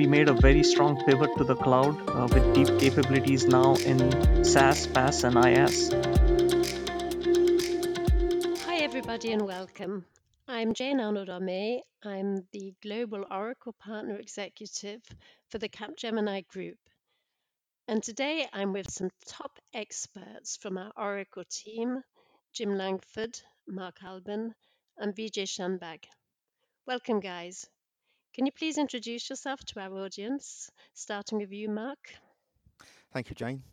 we made a very strong pivot to the cloud uh, with deep capabilities now in SaaS, PaaS, and IaaS. Hi, everybody, and welcome. I'm Jane Arnold Armé. I'm the Global Oracle Partner Executive for the Capgemini Group. And today I'm with some top experts from our Oracle team Jim Langford, Mark Alban, and Vijay Shanbhag. Welcome, guys. Can you please introduce yourself to our audience, starting with you, Mark? Thank you, Jane.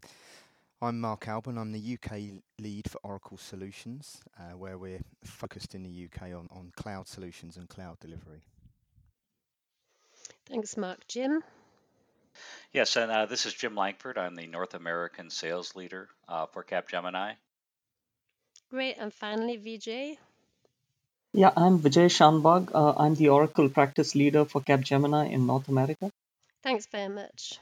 I'm Mark Alban. I'm the UK lead for Oracle Solutions, uh, where we're focused in the UK on, on cloud solutions and cloud delivery. Thanks, Mark. Jim? Yes, and uh, this is Jim Langford. I'm the North American sales leader uh, for Capgemini. Great. And finally, Vijay? Yeah, I'm Vijay Shanbhag. Uh, I'm the Oracle practice leader for Capgemini in North America. Thanks very much.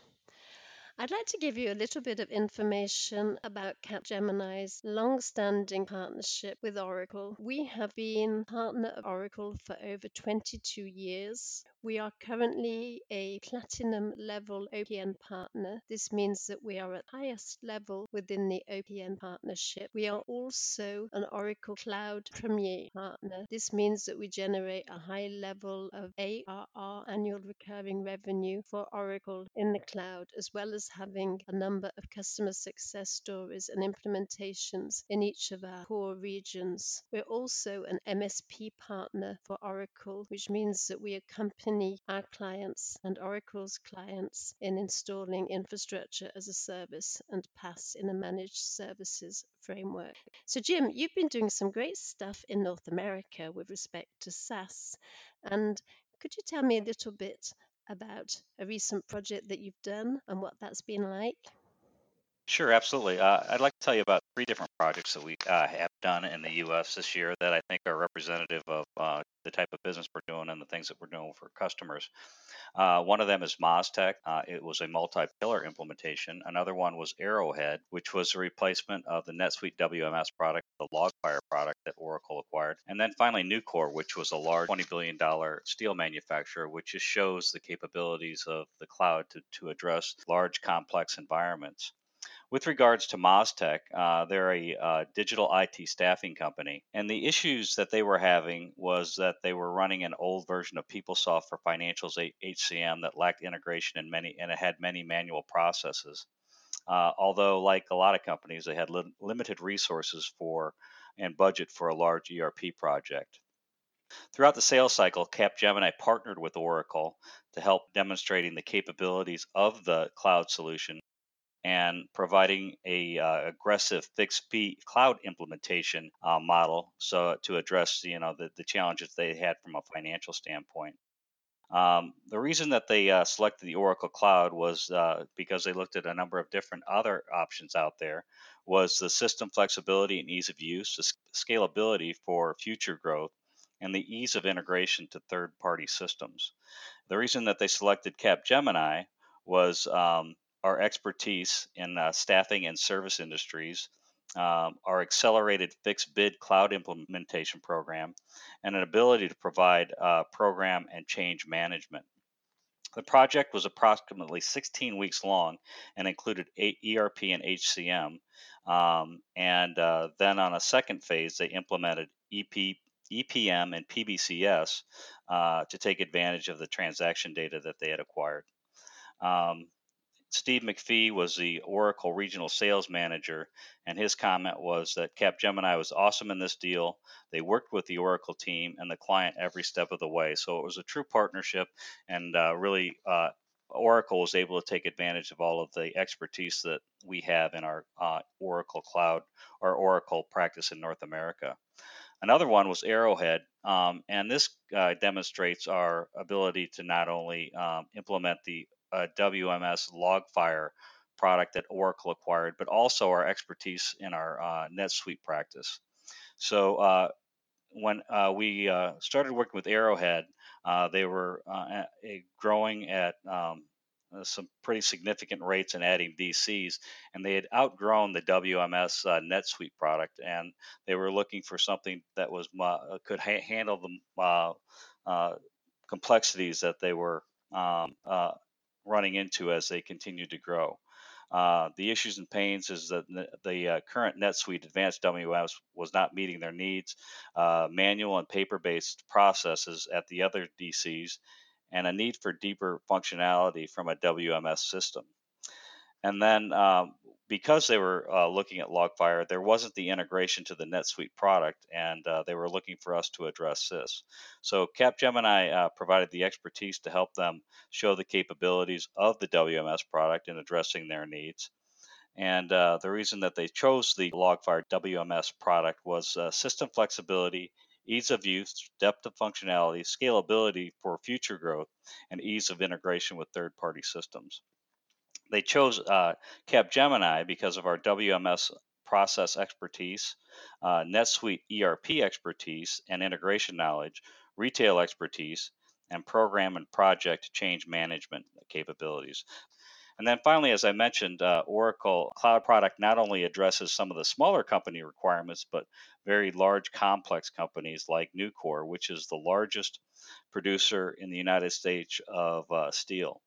I'd like to give you a little bit of information about Capgemini's long-standing partnership with Oracle. We have been partner of Oracle for over 22 years. We are currently a platinum level OPN partner. This means that we are at highest level within the OPN partnership. We are also an Oracle Cloud Premier partner. This means that we generate a high level of ARR, annual recurring revenue for Oracle in the cloud, as well as having a number of customer success stories and implementations in each of our core regions. We're also an MSP partner for Oracle, which means that we accompany accompany our clients and Oracle's clients in installing infrastructure as a service and PaaS in a managed services framework. So, Jim, you've been doing some great stuff in North America with respect to SaaS. And could you tell me a little bit about a recent project that you've done and what that's been like? Sure, absolutely. Uh, I'd like to tell you about three different projects that we uh, have done in the U.S. this year that I think are representative of uh, the type of business we're doing and the things that we're doing for customers. Uh, one of them is Mastech. Uh, it was a multi-pillar implementation. Another one was Arrowhead, which was a replacement of the NetSuite WMS product, the Logfire product that Oracle acquired. And then finally Nucor, which was a large $20 billion steel manufacturer, which just shows the capabilities of the cloud to, to address large, complex environments. With regards to Mastech, uh, they're a uh, digital IT staffing company, and the issues that they were having was that they were running an old version of PeopleSoft for Financials HCM that lacked integration in many, and it had many manual processes. Uh, although, like a lot of companies, they had li- limited resources for and budget for a large ERP project. Throughout the sales cycle, Capgemini partnered with Oracle to help demonstrating the capabilities of the cloud solution and providing a uh, aggressive fixed fee cloud implementation uh, model so to address you know the, the challenges they had from a financial standpoint um, the reason that they uh, selected the oracle cloud was uh, because they looked at a number of different other options out there was the system flexibility and ease of use the scalability for future growth and the ease of integration to third party systems. The reason that they selected capgemini was um, our expertise in uh, staffing and service industries, um, our accelerated fixed bid cloud implementation program, and an ability to provide uh, program and change management. The project was approximately 16 weeks long and included ERP and HCM. Um, and uh, then on a second phase, they implemented EP, EPM and PBCS uh, to take advantage of the transaction data that they had acquired. Um, Steve McPhee was the Oracle regional sales manager, and his comment was that Capgemini was awesome in this deal. They worked with the Oracle team and the client every step of the way. So it was a true partnership, and uh, really, uh, Oracle was able to take advantage of all of the expertise that we have in our uh, Oracle Cloud or Oracle practice in North America. Another one was Arrowhead, um, and this uh, demonstrates our ability to not only um, implement the uh, WMS Logfire product that Oracle acquired, but also our expertise in our uh, NetSuite practice. So uh, when uh, we uh, started working with Arrowhead, uh, they were growing at um, some pretty significant rates and adding DCs, and they had outgrown the WMS NetSuite product, and they were looking for something that was could ha- handle the complexities that they were um, uh, running into as they continue to grow. Uh, the issues and pains is that the, uh, current NetSuite Advanced WMS was not meeting their needs, uh, manual and paper-based processes at the other DCs, and a need for deeper functionality from a WMS system. And then um, because they were uh, looking at Logfire, there wasn't the integration to the NetSuite product, and uh, they were looking for us to address this. So Capgemini uh, provided the expertise to help them show the capabilities of the WMS product in addressing their needs. And uh, the reason that they chose the Logfire WMS product was uh, system flexibility, ease of use, depth of functionality, scalability for future growth, and ease of integration with third party systems they chose uh, Capgemini because of our WMS process expertise, uh, NetSuite ERP expertise and integration knowledge, retail expertise, and program and project change management capabilities. And then finally, as I mentioned, uh, Oracle Cloud Product not only addresses some of the smaller company requirements, but very large, complex companies like Nucor, which is the largest producer in the United States of uh, steel.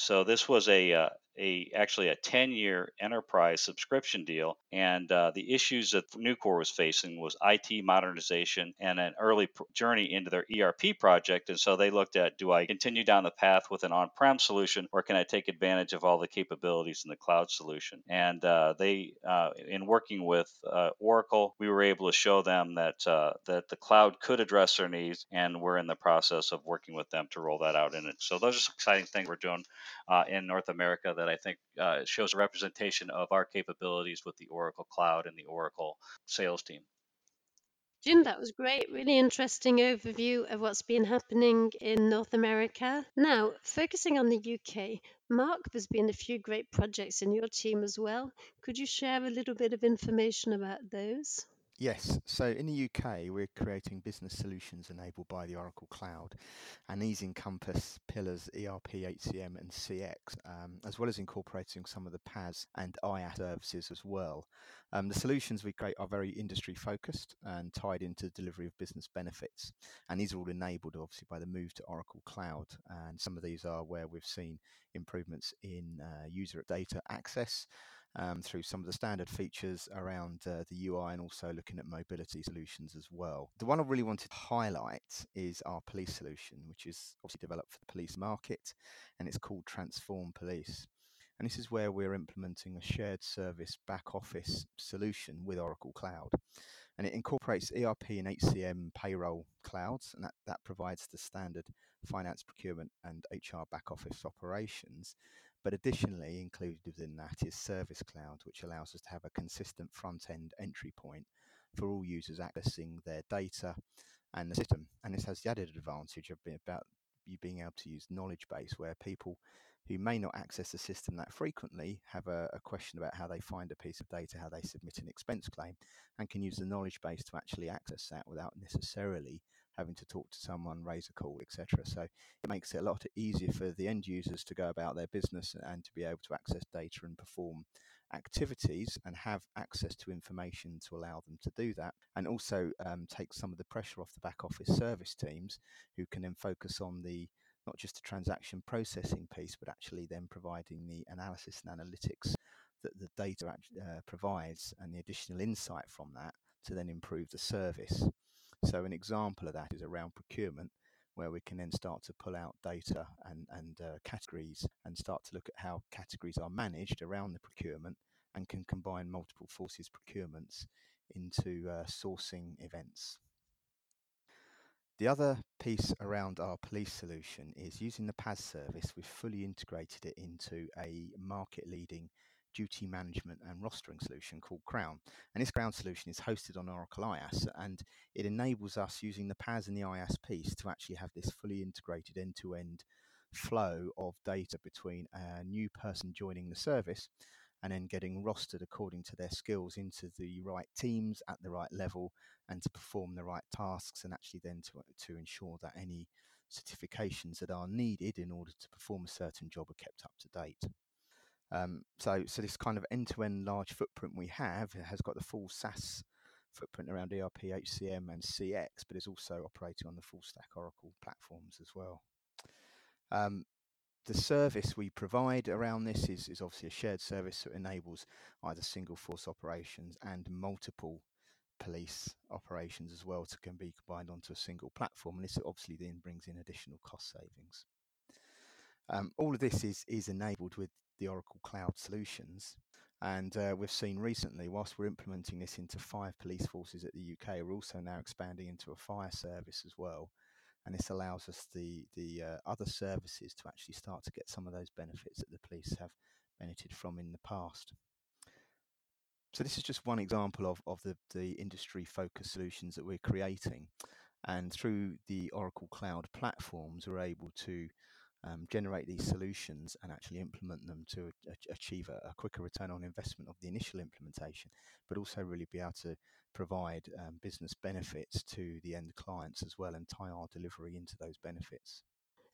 So this was a uh, a actually a 10 year enterprise subscription deal. And uh, the issues that Nucor was facing was IT modernization and an early pr- journey into their ERP project. And so they looked at do I continue down the path with an on prem solution or can I take advantage of all the capabilities in the cloud solution? And uh, they, uh, in working with uh, Oracle, we were able to show them that, uh, that the cloud could address their needs. And we're in the process of working with them to roll that out in it. So those are exciting things we're doing uh, in North America that I think uh, shows a representation of our capabilities with the Oracle Cloud and the Oracle sales team. Jim, that was great. Really interesting overview of what's been happening in North America. Now, focusing on the UK, Mark, there's been a few great projects in your team as well. Could you share a little bit of information about those? Yes, so in the UK, we're creating business solutions enabled by the Oracle Cloud, and these encompass pillars ERP, HCM, and CX, um, as well as incorporating some of the PaaS and IaaS services as well. Um, the solutions we create are very industry focused and tied into delivery of business benefits, and these are all enabled obviously by the move to Oracle Cloud. And some of these are where we've seen improvements in uh, user data access um, through some of the standard features around uh, the UI and also looking at mobility solutions as well. The one I really wanted to highlight is our police solution, which is obviously developed for the police market and it's called Transform Police. And this is where we're implementing a shared service back office solution with Oracle Cloud. And it incorporates ERP and HCM payroll clouds, and that, that provides the standard finance procurement and HR back office operations. But additionally, included within that is Service Cloud, which allows us to have a consistent front end entry point for all users accessing their data and the system. And this has the added advantage of being about you being able to use knowledge base where people who may not access the system that frequently have a, a, question about how they find a piece of data, how they submit an expense claim, and can use the knowledge base to actually access that without necessarily having to talk to someone, raise a call, etc. So it makes it a lot easier for the end users to go about their business and to be able to access data and perform activities and have access to information to allow them to do that and also um, take some of the pressure off the back office service teams who can then focus on the not just the transaction processing piece but actually then providing the analysis and analytics that the data uh, provides and the additional insight from that to then improve the service so an example of that is around procurement, where we can then start to pull out data and, and uh, categories and start to look at how categories are managed around the procurement and can combine multiple forces procurements into uh, sourcing events. The other piece around our police solution is using the PaaS service, we've fully integrated it into a market leading duty management and rostering solution called Crown. And this Crown solution is hosted on Oracle IaaS and it enables us using the PaaS and the IaaS piece to actually have this fully integrated end to end flow of data between a new person joining the service and then getting rostered according to their skills into the right teams at the right level and to perform the right tasks and actually then to, to ensure that any certifications that are needed in order to perform a certain job are kept up to date. Um, so, so this kind of end-to-end large footprint we have has got the full SaaS footprint around ERP, HCM, and CX, but is also operating on the full stack Oracle platforms as well. Um, the service we provide around this is, is obviously a shared service that enables either single force operations and multiple police operations as well to can be combined onto a single platform and this obviously then brings in additional cost savings. Um, all of this is, is enabled with the Oracle Cloud solutions and uh, we've seen recently, whilst we're implementing this into five police forces at the UK, we're also now expanding into a fire service as well and this allows us the the uh, other services to actually start to get some of those benefits that the police have benefited from in the past. So this is just one example of, of the, the industry focused solutions that we're creating. And through the Oracle Cloud platforms, we're able to um, generate these solutions and actually implement them to a- achieve a, a, quicker return on investment of the initial implementation, but also really be able to provide um, business benefits to the end clients as well and tie our delivery into those benefits.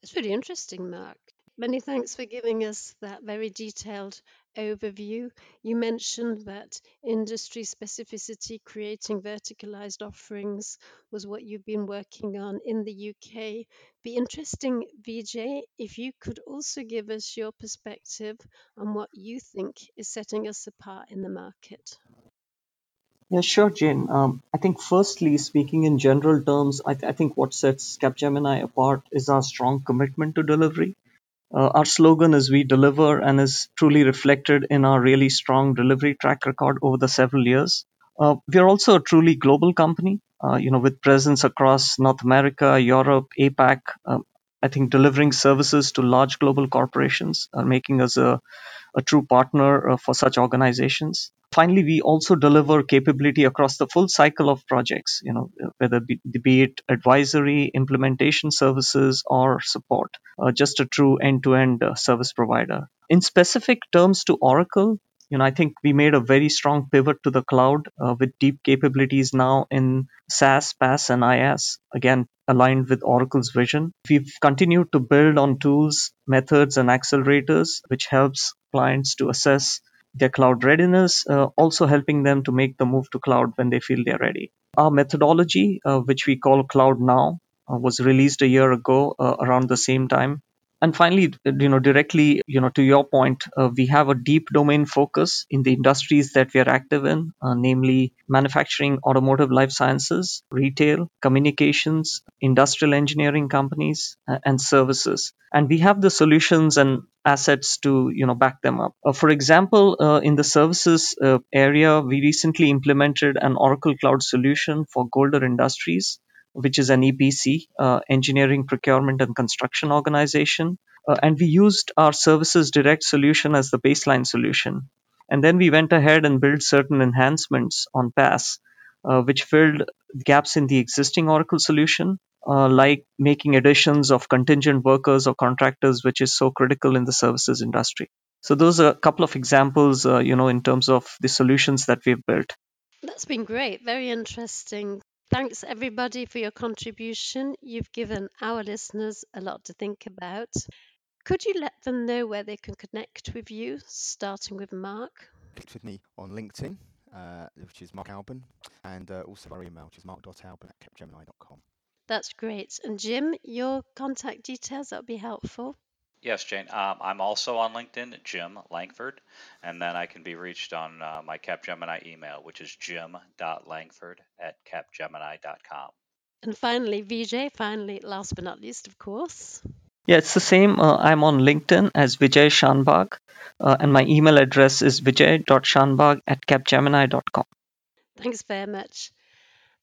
It's really interesting, Mark. Many thanks for giving us that very detailed overview. You mentioned that industry specificity, creating verticalized offerings, was what you've been working on in the UK. Be interesting, Vijay, if you could also give us your perspective on what you think is setting us apart in the market. Yeah, sure, Jane. Um, I think, firstly, speaking in general terms, I, th- I think what sets Capgemini apart is our strong commitment to delivery. Uh, our slogan is We Deliver and is truly reflected in our really strong delivery track record over the several years. Uh, we are also a truly global company, uh, you know, with presence across North America, Europe, APAC. Um, I think delivering services to large global corporations are making us a, a true partner uh, for such organizations. Finally, we also deliver capability across the full cycle of projects, you know, whether be, be it advisory, implementation services, or support. Uh, just a true end-to-end uh, service provider. In specific terms to Oracle, you know, I think we made a very strong pivot to the cloud uh, with deep capabilities now in SaaS, PaaS, and IaaS. Again, aligned with Oracle's vision. We've continued to build on tools, methods, and accelerators, which helps clients to assess their cloud readiness, uh, also helping them to make the move to cloud when they feel they're ready. Our methodology, uh, which we call Cloud Now, uh, was released a year ago uh, around the same time. And finally, you know, directly, you know, to your point, uh, we have a deep domain focus in the industries that we are active in, uh, namely manufacturing, automotive, life sciences, retail, communications, industrial engineering companies, and services. And we have the solutions and assets to you know back them up. Uh, for example, uh, in the services uh, area, we recently implemented an Oracle Cloud solution for Golder Industries, which is an EPC, uh, engineering, procurement, and construction organization. Uh, and we used our services direct solution as the baseline solution. And then we went ahead and built certain enhancements on PaaS, uh, which filled gaps in the existing Oracle solution uh, like making additions of contingent workers or contractors, which is so critical in the services industry. So those are a couple of examples, uh, you know, in terms of the solutions that we've built. That's been great. Very interesting. Thanks everybody for your contribution. You've given our listeners a lot to think about. Could you let them know where they can connect with you, starting with Mark? Connect with me on LinkedIn, uh, which is Mark Alban, and uh, also our email, which is mark.alban at capgemini.com. That's great. And Jim, your contact details, that would be helpful. Yes, Jane. Um, I'm also on LinkedIn, Jim Langford, and then I can be reached on uh, my Capgemini email, which is jim.langford at capgemini.com. And finally, Vijay, finally, last but not least, of course. Yeah, it's the same. Uh, I'm on LinkedIn as Vijay Shanbhag, uh, and my email address is vijay.shanbhag at capgemini.com. Thanks very much.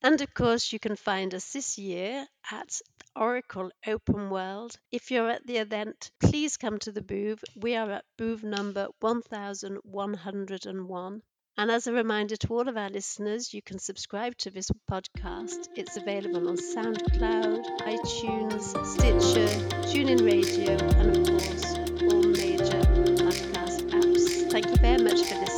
And of course, you can find us this year at Oracle Open World. If you're at the event, please come to the booth. We are at booth number 1101. And as a reminder to all of our listeners, you can subscribe to this podcast. It's available on SoundCloud, iTunes, Stitcher, TuneIn Radio, and of course, all major podcast apps. Thank you very much for listening.